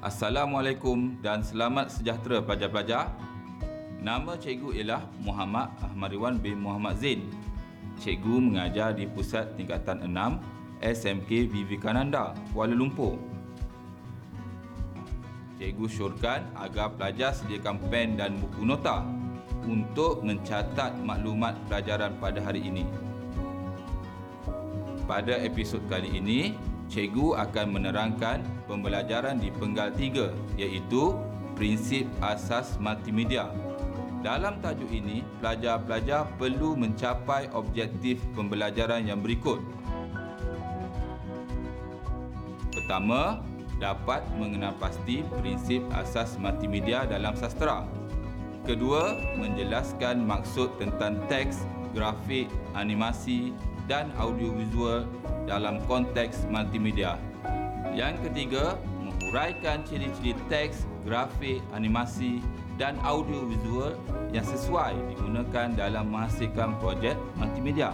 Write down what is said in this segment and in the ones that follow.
Assalamualaikum dan selamat sejahtera pelajar-pelajar. Nama cikgu ialah Muhammad Ahmad Riwan bin Muhammad Zain. Cikgu mengajar di Pusat Tingkatan 6 SMK Vivekananda, Kuala Lumpur. Cikgu syorkan agar pelajar sediakan pen dan buku nota untuk mencatat maklumat pelajaran pada hari ini. Pada episod kali ini, cikgu akan menerangkan pembelajaran di penggal 3 iaitu prinsip asas multimedia. Dalam tajuk ini, pelajar-pelajar perlu mencapai objektif pembelajaran yang berikut. Pertama, dapat mengenal pasti prinsip asas multimedia dalam sastera. Kedua, menjelaskan maksud tentang teks, grafik, animasi dan audiovisual dalam konteks multimedia. Yang ketiga, menguraikan ciri-ciri teks, grafik, animasi dan audiovisual yang sesuai digunakan dalam menghasilkan projek multimedia.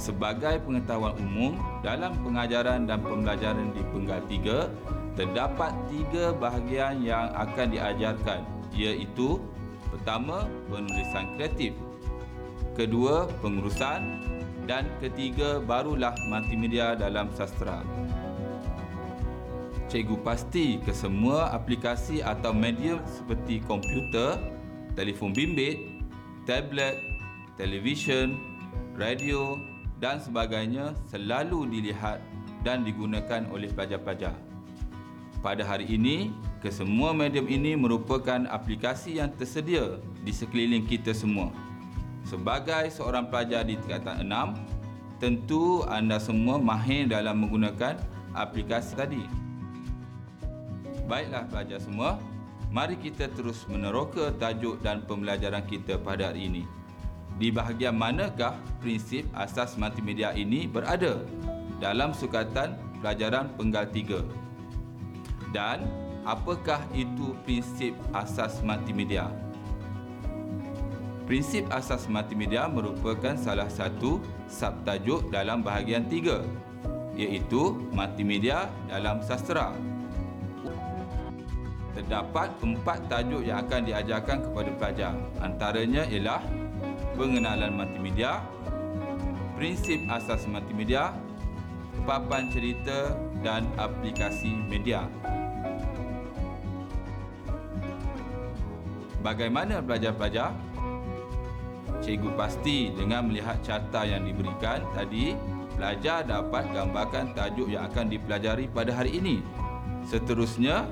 Sebagai pengetahuan umum, dalam pengajaran dan pembelajaran di penggal 3, terdapat tiga bahagian yang akan diajarkan iaitu pertama, penulisan kreatif kedua, pengurusan dan ketiga, barulah multimedia dalam sastera. Cikgu pasti kesemua aplikasi atau medium seperti komputer, telefon bimbit, tablet, televisyen, radio dan sebagainya selalu dilihat dan digunakan oleh pelajar-pelajar. Pada hari ini, kesemua medium ini merupakan aplikasi yang tersedia di sekeliling kita semua. Sebagai seorang pelajar di tingkatan 6, tentu anda semua mahir dalam menggunakan aplikasi tadi. Baiklah pelajar semua, mari kita terus meneroka tajuk dan pembelajaran kita pada hari ini. Di bahagian manakah prinsip asas multimedia ini berada dalam sukatan pelajaran penggal 3? Dan apakah itu prinsip asas multimedia? Prinsip asas multimedia merupakan salah satu subtajuk dalam bahagian 3 iaitu multimedia dalam sastera. Terdapat empat tajuk yang akan diajarkan kepada pelajar. Antaranya ialah pengenalan multimedia, prinsip asas multimedia, papan cerita dan aplikasi media. Bagaimana pelajar-pelajar? Cikgu pasti dengan melihat carta yang diberikan tadi, pelajar dapat gambarkan tajuk yang akan dipelajari pada hari ini. Seterusnya,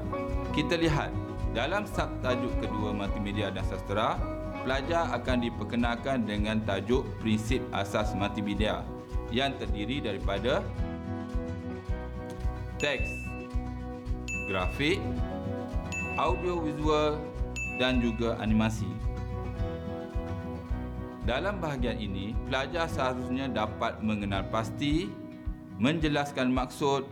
kita lihat dalam subtajuk kedua multimedia dan sastera, pelajar akan diperkenalkan dengan tajuk prinsip asas multimedia yang terdiri daripada teks, grafik, audio visual dan juga animasi. Dalam bahagian ini, pelajar seharusnya dapat mengenal pasti, menjelaskan maksud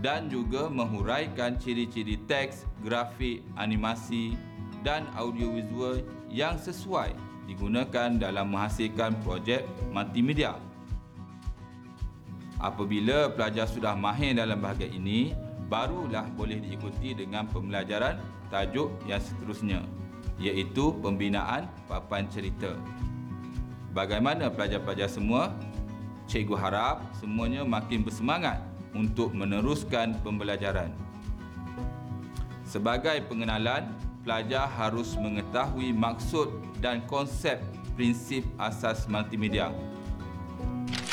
dan juga menghuraikan ciri-ciri teks, grafik, animasi dan audiovisual yang sesuai digunakan dalam menghasilkan projek multimedia. Apabila pelajar sudah mahir dalam bahagian ini, barulah boleh diikuti dengan pembelajaran tajuk yang seterusnya iaitu pembinaan papan cerita. Bagaimana pelajar-pelajar semua? Cikgu harap semuanya makin bersemangat untuk meneruskan pembelajaran. Sebagai pengenalan, pelajar harus mengetahui maksud dan konsep prinsip asas multimedia.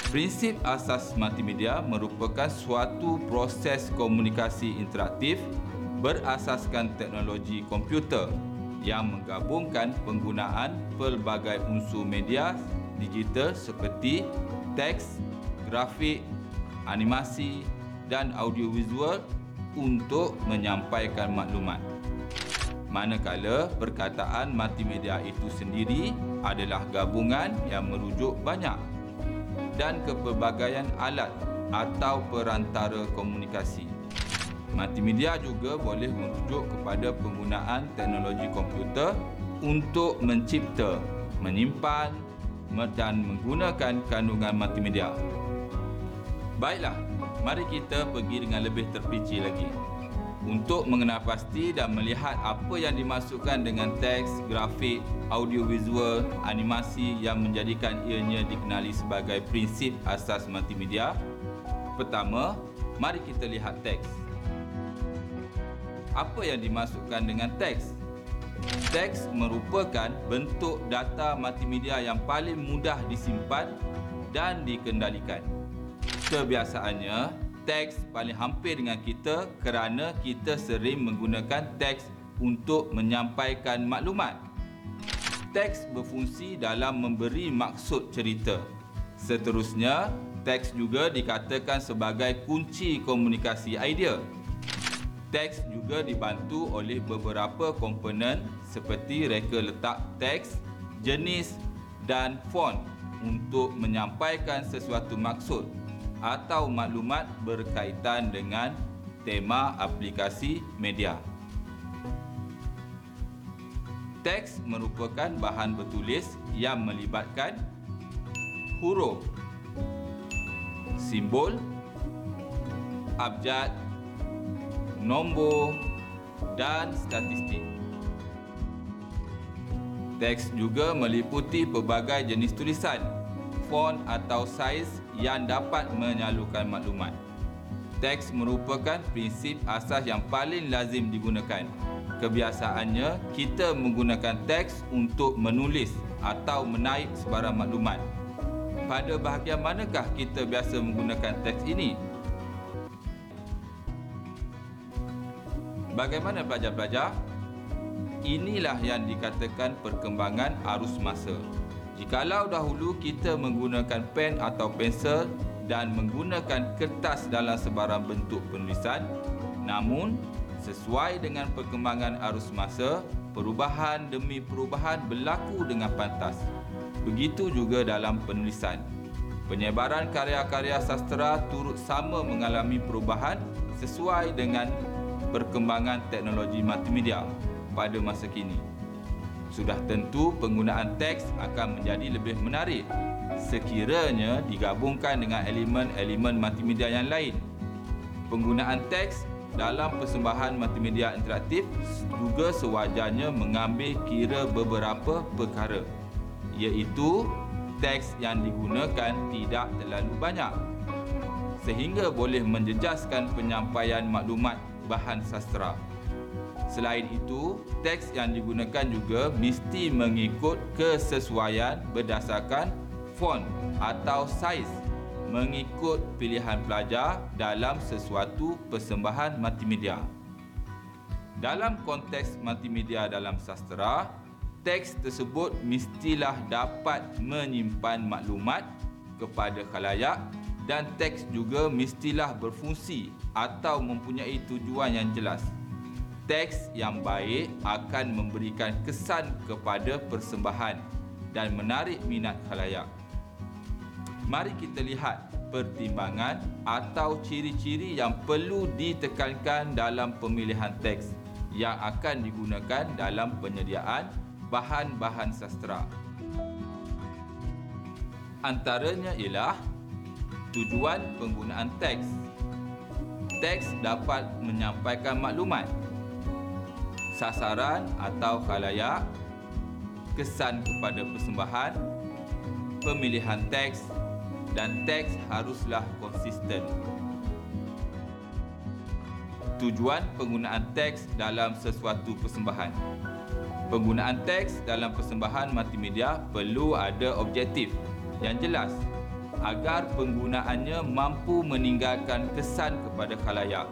Prinsip asas multimedia merupakan suatu proses komunikasi interaktif berasaskan teknologi komputer yang menggabungkan penggunaan pelbagai unsur media digital seperti teks, grafik, animasi dan audiovisual untuk menyampaikan maklumat. Manakala perkataan multimedia itu sendiri adalah gabungan yang merujuk banyak dan kepelbagaian alat atau perantara komunikasi. Multimedia juga boleh merujuk kepada penggunaan teknologi komputer untuk mencipta, menyimpan dan menggunakan kandungan multimedia. Baiklah, mari kita pergi dengan lebih terperinci lagi. Untuk mengenal pasti dan melihat apa yang dimasukkan dengan teks, grafik, audiovisual, animasi yang menjadikan ianya dikenali sebagai prinsip asas multimedia, pertama, mari kita lihat teks. Apa yang dimasukkan dengan teks? Teks merupakan bentuk data multimedia yang paling mudah disimpan dan dikendalikan. Kebiasaannya, teks paling hampir dengan kita kerana kita sering menggunakan teks untuk menyampaikan maklumat. Teks berfungsi dalam memberi maksud cerita. Seterusnya, teks juga dikatakan sebagai kunci komunikasi idea. Teks juga dibantu oleh beberapa komponen seperti reka letak teks, jenis dan font untuk menyampaikan sesuatu maksud atau maklumat berkaitan dengan tema aplikasi media. Teks merupakan bahan bertulis yang melibatkan huruf, simbol, abjad, nombor dan statistik. Teks juga meliputi pelbagai jenis tulisan, font atau saiz yang dapat menyalurkan maklumat. Teks merupakan prinsip asas yang paling lazim digunakan. Kebiasaannya, kita menggunakan teks untuk menulis atau menaik sebarang maklumat. Pada bahagian manakah kita biasa menggunakan teks ini? Bagaimana pelajar-pelajar? Inilah yang dikatakan perkembangan arus masa. Jikalau dahulu kita menggunakan pen atau pensel dan menggunakan kertas dalam sebarang bentuk penulisan, namun sesuai dengan perkembangan arus masa, perubahan demi perubahan berlaku dengan pantas. Begitu juga dalam penulisan. Penyebaran karya-karya sastera turut sama mengalami perubahan sesuai dengan perkembangan teknologi multimedia pada masa kini. Sudah tentu penggunaan teks akan menjadi lebih menarik sekiranya digabungkan dengan elemen-elemen multimedia yang lain. Penggunaan teks dalam persembahan multimedia interaktif juga sewajarnya mengambil kira beberapa perkara iaitu teks yang digunakan tidak terlalu banyak sehingga boleh menjejaskan penyampaian maklumat bahan sastra. Selain itu, teks yang digunakan juga mesti mengikut kesesuaian berdasarkan font atau saiz mengikut pilihan pelajar dalam sesuatu persembahan multimedia. Dalam konteks multimedia dalam sastra, teks tersebut mestilah dapat menyimpan maklumat kepada khalayak dan teks juga mestilah berfungsi atau mempunyai tujuan yang jelas. Teks yang baik akan memberikan kesan kepada persembahan dan menarik minat khalayak. Mari kita lihat pertimbangan atau ciri-ciri yang perlu ditekankan dalam pemilihan teks yang akan digunakan dalam penyediaan bahan-bahan sastra. Antaranya ialah tujuan penggunaan teks. Teks dapat menyampaikan maklumat, sasaran atau khalayak, kesan kepada persembahan, pemilihan teks dan teks haruslah konsisten. Tujuan penggunaan teks dalam sesuatu persembahan. Penggunaan teks dalam persembahan multimedia perlu ada objektif yang jelas agar penggunaannya mampu meninggalkan kesan kepada khalayak.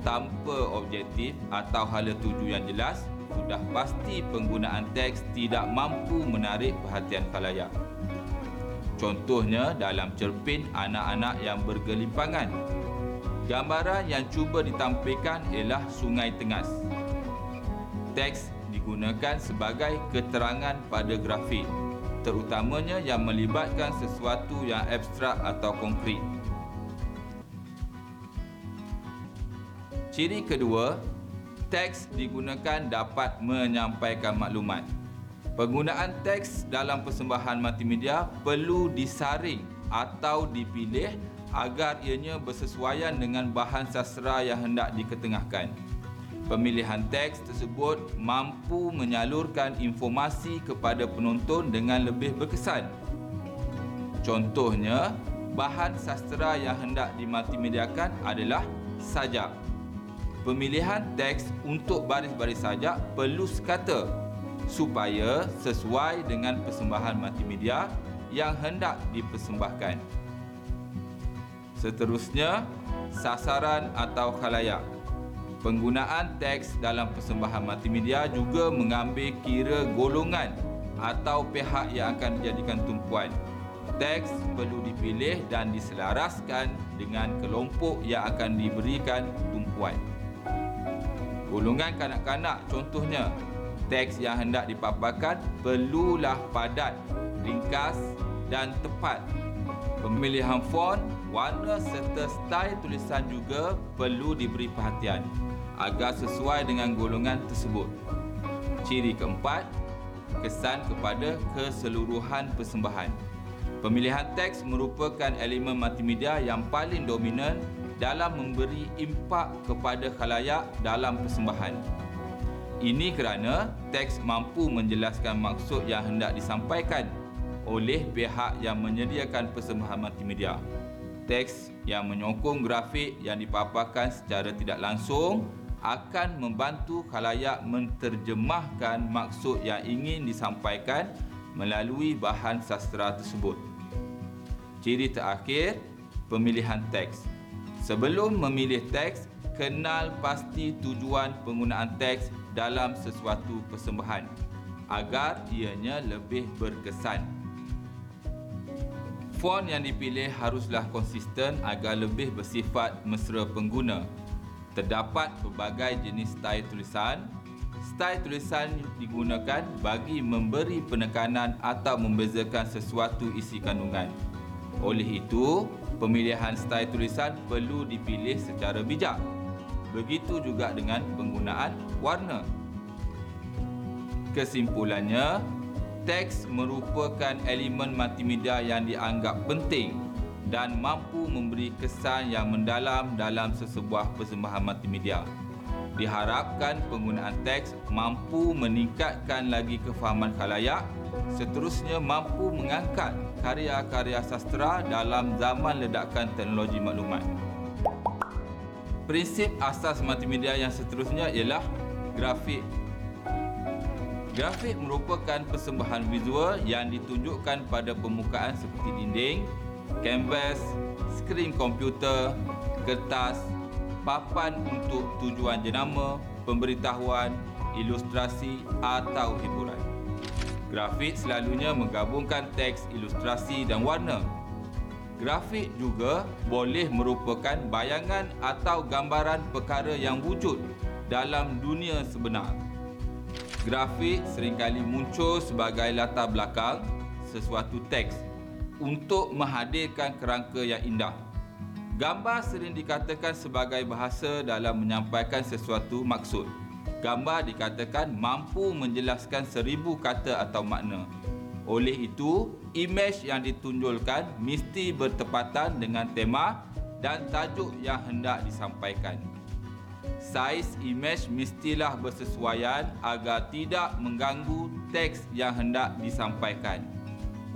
Tanpa objektif atau hala tuju yang jelas, sudah pasti penggunaan teks tidak mampu menarik perhatian khalayak. Contohnya dalam cerpen anak-anak yang bergelimpangan. Gambaran yang cuba ditampilkan ialah Sungai Tengas. Teks digunakan sebagai keterangan pada grafik terutamanya yang melibatkan sesuatu yang abstrak atau konkret. Ciri kedua, teks digunakan dapat menyampaikan maklumat. Penggunaan teks dalam persembahan multimedia perlu disaring atau dipilih agar ianya bersesuaian dengan bahan sastra yang hendak diketengahkan. Pemilihan teks tersebut mampu menyalurkan informasi kepada penonton dengan lebih berkesan. Contohnya, bahan sastra yang hendak dimultimediakan adalah sajak. Pemilihan teks untuk baris-baris sajak perlu sekata supaya sesuai dengan persembahan multimedia yang hendak dipersembahkan. Seterusnya, sasaran atau khalayak. Penggunaan teks dalam persembahan multimedia juga mengambil kira golongan atau pihak yang akan dijadikan tumpuan. Teks perlu dipilih dan diselaraskan dengan kelompok yang akan diberikan tumpuan. Golongan kanak-kanak contohnya, teks yang hendak dipaparkan perlulah padat, ringkas dan tepat. Pemilihan font, warna serta style tulisan juga perlu diberi perhatian agar sesuai dengan golongan tersebut. Ciri keempat, kesan kepada keseluruhan persembahan. Pemilihan teks merupakan elemen multimedia yang paling dominan dalam memberi impak kepada khalayak dalam persembahan. Ini kerana teks mampu menjelaskan maksud yang hendak disampaikan oleh pihak yang menyediakan persembahan multimedia. Teks yang menyokong grafik yang dipaparkan secara tidak langsung akan membantu khalayak menterjemahkan maksud yang ingin disampaikan melalui bahan sastra tersebut. Ciri terakhir, pemilihan teks. Sebelum memilih teks, kenal pasti tujuan penggunaan teks dalam sesuatu persembahan agar ianya lebih berkesan. Font yang dipilih haruslah konsisten agar lebih bersifat mesra pengguna terdapat pelbagai jenis style tulisan. Style tulisan digunakan bagi memberi penekanan atau membezakan sesuatu isi kandungan. Oleh itu, pemilihan style tulisan perlu dipilih secara bijak. Begitu juga dengan penggunaan warna. Kesimpulannya, teks merupakan elemen multimedia yang dianggap penting dan mampu memberi kesan yang mendalam dalam sesebuah persembahan multimedia. Diharapkan penggunaan teks mampu meningkatkan lagi kefahaman khalayak, seterusnya mampu mengangkat karya-karya sastra dalam zaman ledakan teknologi maklumat. Prinsip asas multimedia yang seterusnya ialah grafik. Grafik merupakan persembahan visual yang ditunjukkan pada permukaan seperti dinding, kanvas, skrin komputer, kertas, papan untuk tujuan jenama, pemberitahuan, ilustrasi atau hiburan. Grafik selalunya menggabungkan teks, ilustrasi dan warna. Grafik juga boleh merupakan bayangan atau gambaran perkara yang wujud dalam dunia sebenar. Grafik seringkali muncul sebagai latar belakang sesuatu teks untuk menghadirkan kerangka yang indah. Gambar sering dikatakan sebagai bahasa dalam menyampaikan sesuatu maksud. Gambar dikatakan mampu menjelaskan seribu kata atau makna. Oleh itu, imej yang ditunjulkan mesti bertepatan dengan tema dan tajuk yang hendak disampaikan. Saiz imej mestilah bersesuaian agar tidak mengganggu teks yang hendak disampaikan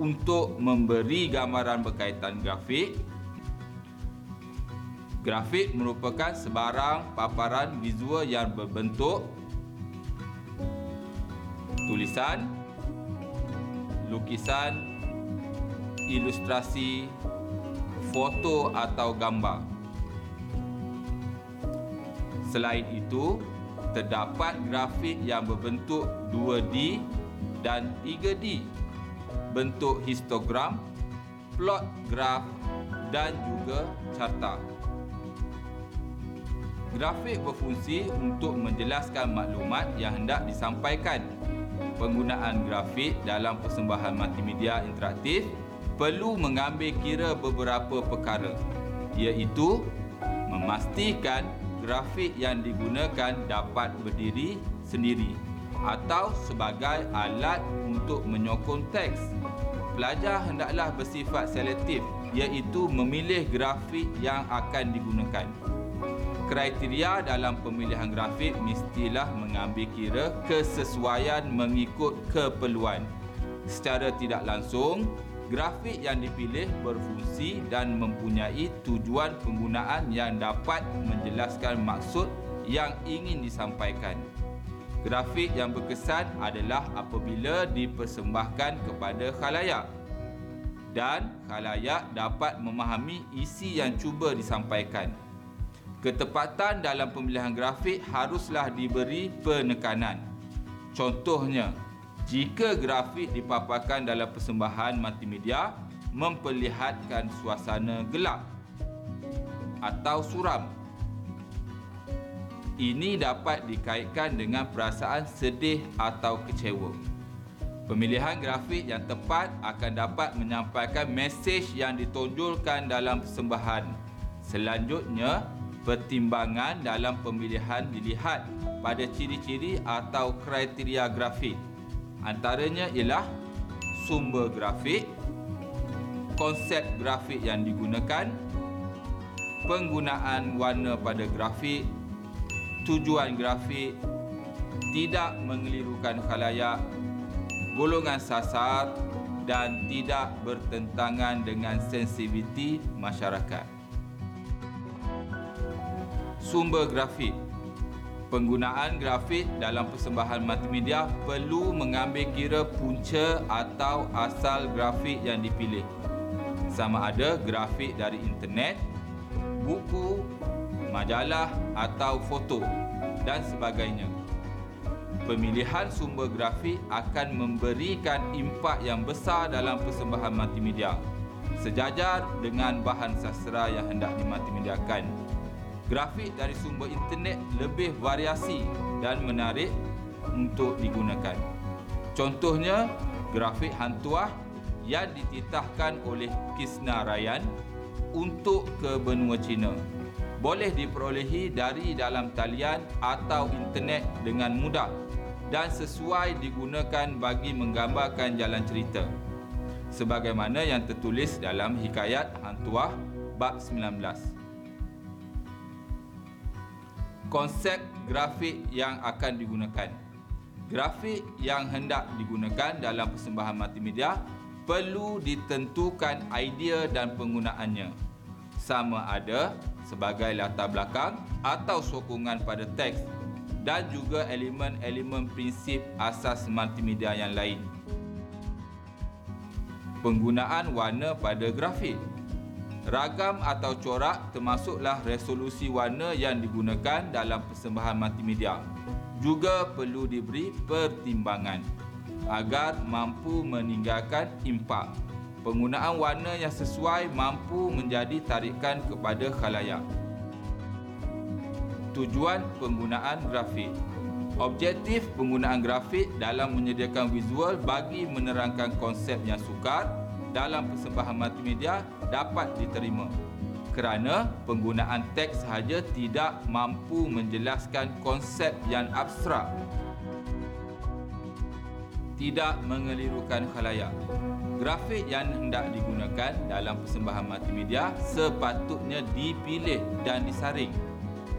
untuk memberi gambaran berkaitan grafik. Grafik merupakan sebarang paparan visual yang berbentuk tulisan, lukisan, ilustrasi, foto atau gambar. Selain itu, terdapat grafik yang berbentuk 2D dan 3D bentuk histogram, plot graf dan juga carta. Grafik berfungsi untuk menjelaskan maklumat yang hendak disampaikan. Penggunaan grafik dalam persembahan multimedia interaktif perlu mengambil kira beberapa perkara iaitu memastikan grafik yang digunakan dapat berdiri sendiri atau sebagai alat untuk menyokong teks pelajar hendaklah bersifat selektif iaitu memilih grafik yang akan digunakan. Kriteria dalam pemilihan grafik mestilah mengambil kira kesesuaian mengikut keperluan. Secara tidak langsung, grafik yang dipilih berfungsi dan mempunyai tujuan penggunaan yang dapat menjelaskan maksud yang ingin disampaikan. Grafik yang berkesan adalah apabila dipersembahkan kepada khalayak dan khalayak dapat memahami isi yang cuba disampaikan. Ketepatan dalam pemilihan grafik haruslah diberi penekanan. Contohnya, jika grafik dipaparkan dalam persembahan multimedia memperlihatkan suasana gelap atau suram ini dapat dikaitkan dengan perasaan sedih atau kecewa. Pemilihan grafik yang tepat akan dapat menyampaikan mesej yang ditonjolkan dalam persembahan. Selanjutnya, pertimbangan dalam pemilihan dilihat pada ciri-ciri atau kriteria grafik. Antaranya ialah sumber grafik, konsep grafik yang digunakan, penggunaan warna pada grafik, tujuan grafik, tidak mengelirukan khalayak, golongan sasar dan tidak bertentangan dengan sensitiviti masyarakat. Sumber grafik Penggunaan grafik dalam persembahan multimedia perlu mengambil kira punca atau asal grafik yang dipilih. Sama ada grafik dari internet, buku, majalah atau foto dan sebagainya. Pemilihan sumber grafik akan memberikan impak yang besar dalam persembahan multimedia sejajar dengan bahan sastra yang hendak dimultimediakan. Grafik dari sumber internet lebih variasi dan menarik untuk digunakan. Contohnya, grafik hantuah yang dititahkan oleh Kisna Ryan untuk ke benua China boleh diperolehi dari dalam talian atau internet dengan mudah dan sesuai digunakan bagi menggambarkan jalan cerita. Sebagaimana yang tertulis dalam Hikayat Hantuah bab 19. Konsep grafik yang akan digunakan. Grafik yang hendak digunakan dalam persembahan multimedia perlu ditentukan idea dan penggunaannya. Sama ada sebagai latar belakang atau sokongan pada teks dan juga elemen-elemen prinsip asas multimedia yang lain. Penggunaan warna pada grafik Ragam atau corak termasuklah resolusi warna yang digunakan dalam persembahan multimedia. Juga perlu diberi pertimbangan agar mampu meninggalkan impak penggunaan warna yang sesuai mampu menjadi tarikan kepada khalayak. Tujuan penggunaan grafik. Objektif penggunaan grafik dalam menyediakan visual bagi menerangkan konsep yang sukar dalam persembahan multimedia dapat diterima. Kerana penggunaan teks sahaja tidak mampu menjelaskan konsep yang abstrak tidak mengelirukan khalayak grafik yang hendak digunakan dalam persembahan multimedia sepatutnya dipilih dan disaring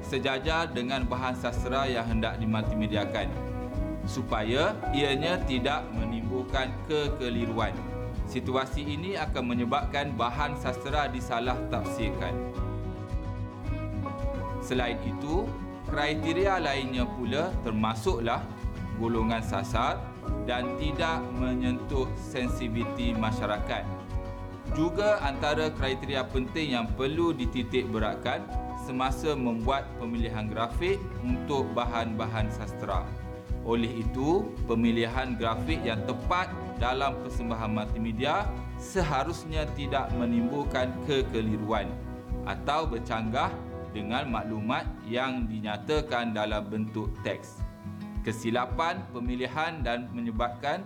sejajar dengan bahan sastra yang hendak dimultimediakan supaya ianya tidak menimbulkan kekeliruan. Situasi ini akan menyebabkan bahan sastra disalah tafsirkan. Selain itu, kriteria lainnya pula termasuklah golongan sasar dan tidak menyentuh sensitiviti masyarakat. Juga antara kriteria penting yang perlu dititik beratkan semasa membuat pemilihan grafik untuk bahan-bahan sastra. Oleh itu, pemilihan grafik yang tepat dalam persembahan multimedia seharusnya tidak menimbulkan kekeliruan atau bercanggah dengan maklumat yang dinyatakan dalam bentuk teks kesilapan pemilihan dan menyebabkan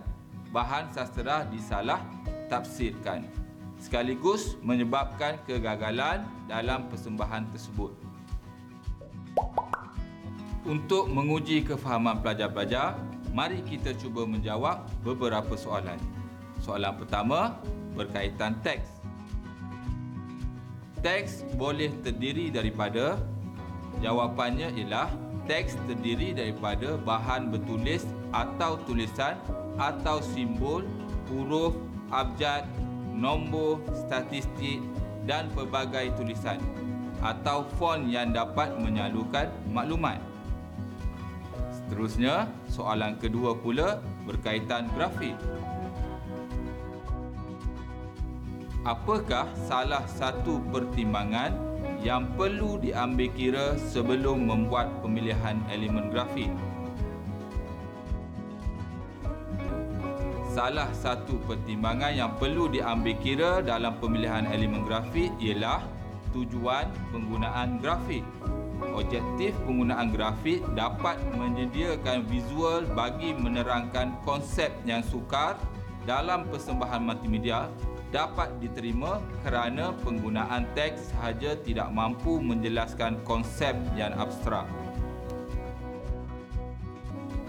bahan sastra disalah tafsirkan sekaligus menyebabkan kegagalan dalam persembahan tersebut. Untuk menguji kefahaman pelajar-pelajar, mari kita cuba menjawab beberapa soalan. Soalan pertama berkaitan teks. Teks boleh terdiri daripada Jawapannya ialah teks terdiri daripada bahan bertulis atau tulisan atau simbol, huruf, abjad, nombor, statistik dan pelbagai tulisan atau font yang dapat menyalurkan maklumat. Seterusnya, soalan kedua pula berkaitan grafik. Apakah salah satu pertimbangan yang perlu diambil kira sebelum membuat pemilihan elemen grafik? Salah satu pertimbangan yang perlu diambil kira dalam pemilihan elemen grafik ialah tujuan penggunaan grafik. Objektif penggunaan grafik dapat menyediakan visual bagi menerangkan konsep yang sukar dalam persembahan multimedia dapat diterima kerana penggunaan teks sahaja tidak mampu menjelaskan konsep yang abstrak.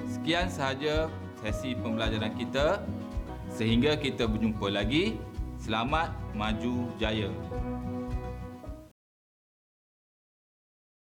Sekian sahaja sesi pembelajaran kita. Sehingga kita berjumpa lagi. Selamat maju jaya.